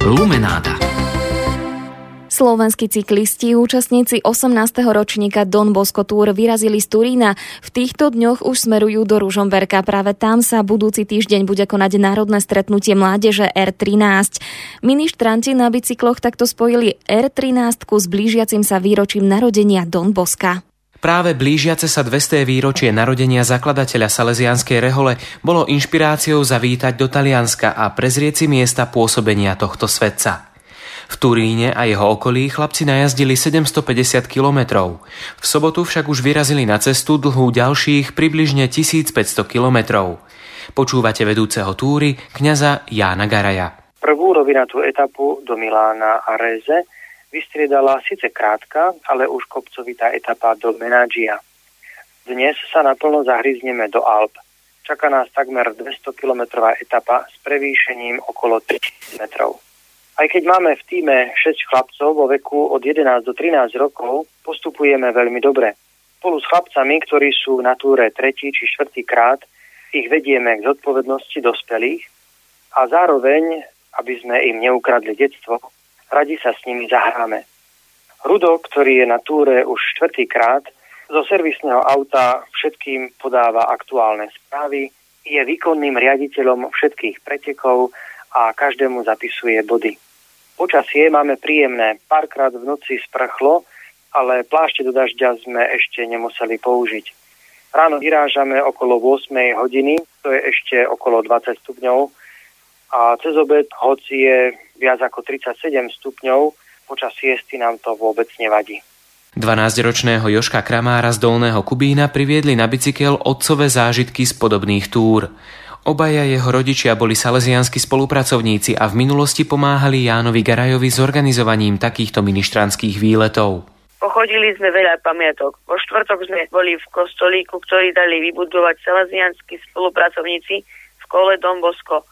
Lumenáda. Slovenskí cyklisti, účastníci 18. ročníka Don Bosco Tour vyrazili z Turína. V týchto dňoch už smerujú do Ružomberka. Práve tam sa budúci týždeň bude konať národné stretnutie mládeže R13. Ministranti na bicykloch takto spojili R13 s blížiacim sa výročím narodenia Don Boska. Práve blížiace sa 200. výročie narodenia zakladateľa Salesianskej rehole bolo inšpiráciou zavítať do Talianska a prezrieť si miesta pôsobenia tohto svetca. V Turíne a jeho okolí chlapci najazdili 750 kilometrov. V sobotu však už vyrazili na cestu dlhú ďalších približne 1500 kilometrov. Počúvate vedúceho túry kňaza Jána Garaja. Prvú rovinatú etapu do Milána a Reze vystriedala síce krátka, ale už kopcovitá etapa do Menaggia. Dnes sa naplno zahryzneme do Alp. Čaká nás takmer 200-kilometrová etapa s prevýšením okolo 3000 metrov. Aj keď máme v týme 6 chlapcov vo veku od 11 do 13 rokov, postupujeme veľmi dobre. Spolu s chlapcami, ktorí sú na túre tretí či štvrtý krát, ich vedieme k zodpovednosti dospelých a zároveň, aby sme im neukradli detstvo, radi sa s nimi zahráme. Rudo, ktorý je na túre už štvrtý krát, zo servisného auta všetkým podáva aktuálne správy, je výkonným riaditeľom všetkých pretekov a každému zapisuje body. Počasie máme príjemné. Párkrát v noci sprchlo, ale plášte do dažďa sme ešte nemuseli použiť. Ráno vyrážame okolo 8 hodiny, to je ešte okolo 20 stupňov a cez obed, hoci je viac ako 37 stupňov, počas siesty nám to vôbec nevadí. 12-ročného Joška Kramára z Dolného Kubína priviedli na bicykel otcové zážitky z podobných túr. Obaja jeho rodičia boli salesianskí spolupracovníci a v minulosti pomáhali Jánovi Garajovi s organizovaním takýchto ministranských výletov. Pochodili sme veľa pamiatok. Po štvrtok sme boli v kostolíku, ktorý dali vybudovať salesianskí spolupracovníci v kole Dom Bosko.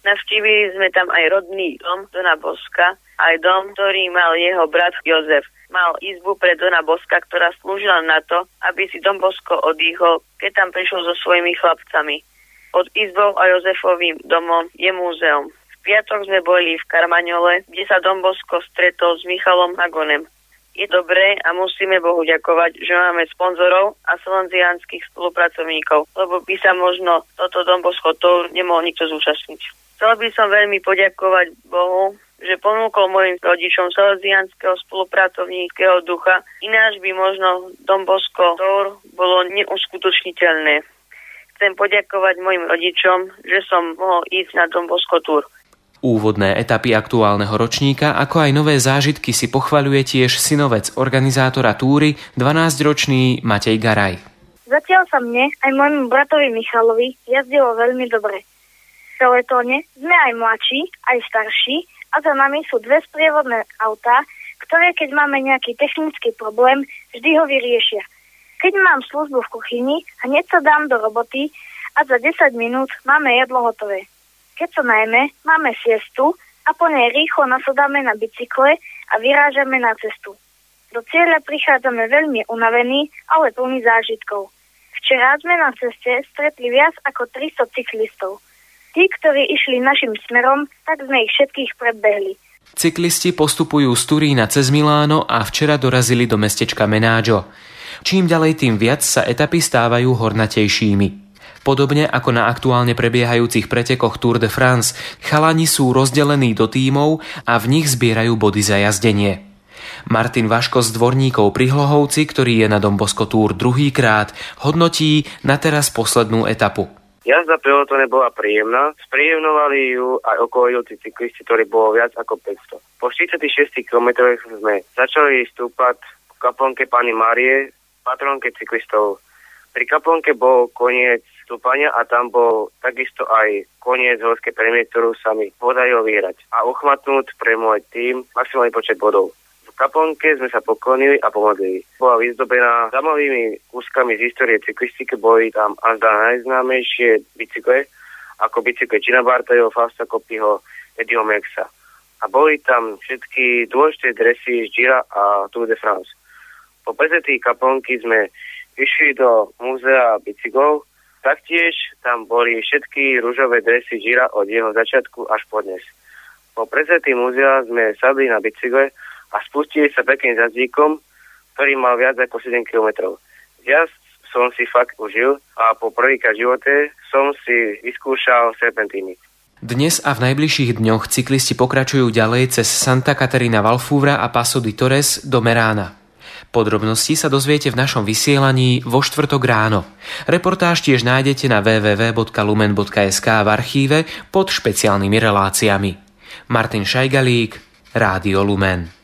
Navštívili sme tam aj rodný dom Dona Boska, aj dom, ktorý mal jeho brat Jozef. Mal izbu pre Dona Boska, ktorá slúžila na to, aby si Dom Bosko odýchol, keď tam prišiel so svojimi chlapcami. Pod izbou a Jozefovým domom je múzeum. V piatok sme boli v Karmaňole, kde sa Dombosko stretol s Michalom Hagonem. Je dobré a musíme Bohu ďakovať, že máme sponzorov a slovenziánskych spolupracovníkov, lebo by sa možno toto Dombosko to nemohol nikto zúčastniť. Chcel by som veľmi poďakovať Bohu, že ponúkol mojim rodičom salesianského spolupracovníckého ducha, ináč by možno Dombosko Tour bolo neuskutočniteľné. Chcem poďakovať mojim rodičom, že som mohol ísť na Dom Bosko Tour. Úvodné etapy aktuálneho ročníka, ako aj nové zážitky si pochvaľuje tiež synovec organizátora túry, 12-ročný Matej Garaj. Zatiaľ sa mne aj môjmu bratovi Michalovi jazdilo veľmi dobre. V peletóne sme aj mladší, aj starší a za nami sú dve sprievodné autá, ktoré keď máme nejaký technický problém, vždy ho vyriešia – keď mám službu v kuchyni, hneď sa dám do roboty a za 10 minút máme jedlo hotové. Keď sa najmä, máme siestu a po nej rýchlo nasadáme na bicykle a vyrážame na cestu. Do cieľa prichádzame veľmi unavení, ale plný zážitkov. Včera sme na ceste stretli viac ako 300 cyklistov. Tí, ktorí išli našim smerom, tak sme ich všetkých predbehli. Cyklisti postupujú z Turína cez Miláno a včera dorazili do mestečka Menáďo. Čím ďalej, tým viac sa etapy stávajú hornatejšími. Podobne ako na aktuálne prebiehajúcich pretekoch Tour de France, chalani sú rozdelení do tímov a v nich zbierajú body za jazdenie. Martin Vaško z dvorníkov pri ktorý je na Dombosko Tour druhýkrát, hodnotí na teraz poslednú etapu. Jazda pelotone bola príjemná, spríjemnovali ju aj okolujúci cyklisti, ktorí bolo viac ako 500. Po 46 km sme začali stúpať v kaplnke pani Marie patronke cyklistov. Pri kaplnke bol koniec stúpania a tam bol takisto aj koniec horskej premie, ktorú sa mi podarilo vyhrať a uchmatnúť pre môj tým maximálny počet bodov. V kaplnke sme sa poklonili a pomodlili. Bola vyzdobená zaujímavými kúskami z histórie cyklistiky, boli tam až najznámejšie bicykle, ako bicykle Gina Bartajho, Fausta Kopyho, Eddieho Mexa. A boli tam všetky dôležité dresy z Gira a Tour de France. Po prezetí kaplnky sme išli do múzea bicyklov, taktiež tam boli všetky rúžové dresy Žira od jeho začiatku až po dnes. Po prezretí múzea sme sadli na bicykle a spustili sa pekným jazdíkom, ktorý mal viac ako 7 km. Jazd som si fakt užil a po prvýkrát živote som si vyskúšal serpentíny. Dnes a v najbližších dňoch cyklisti pokračujú ďalej cez Santa Caterina Valfúvra a Paso di Torres do Merána. Podrobnosti sa dozviete v našom vysielaní vo štvrtok ráno. Reportáž tiež nájdete na www.lumen.sk v archíve pod špeciálnymi reláciami. Martin Šajgalík, Rádio Lumen.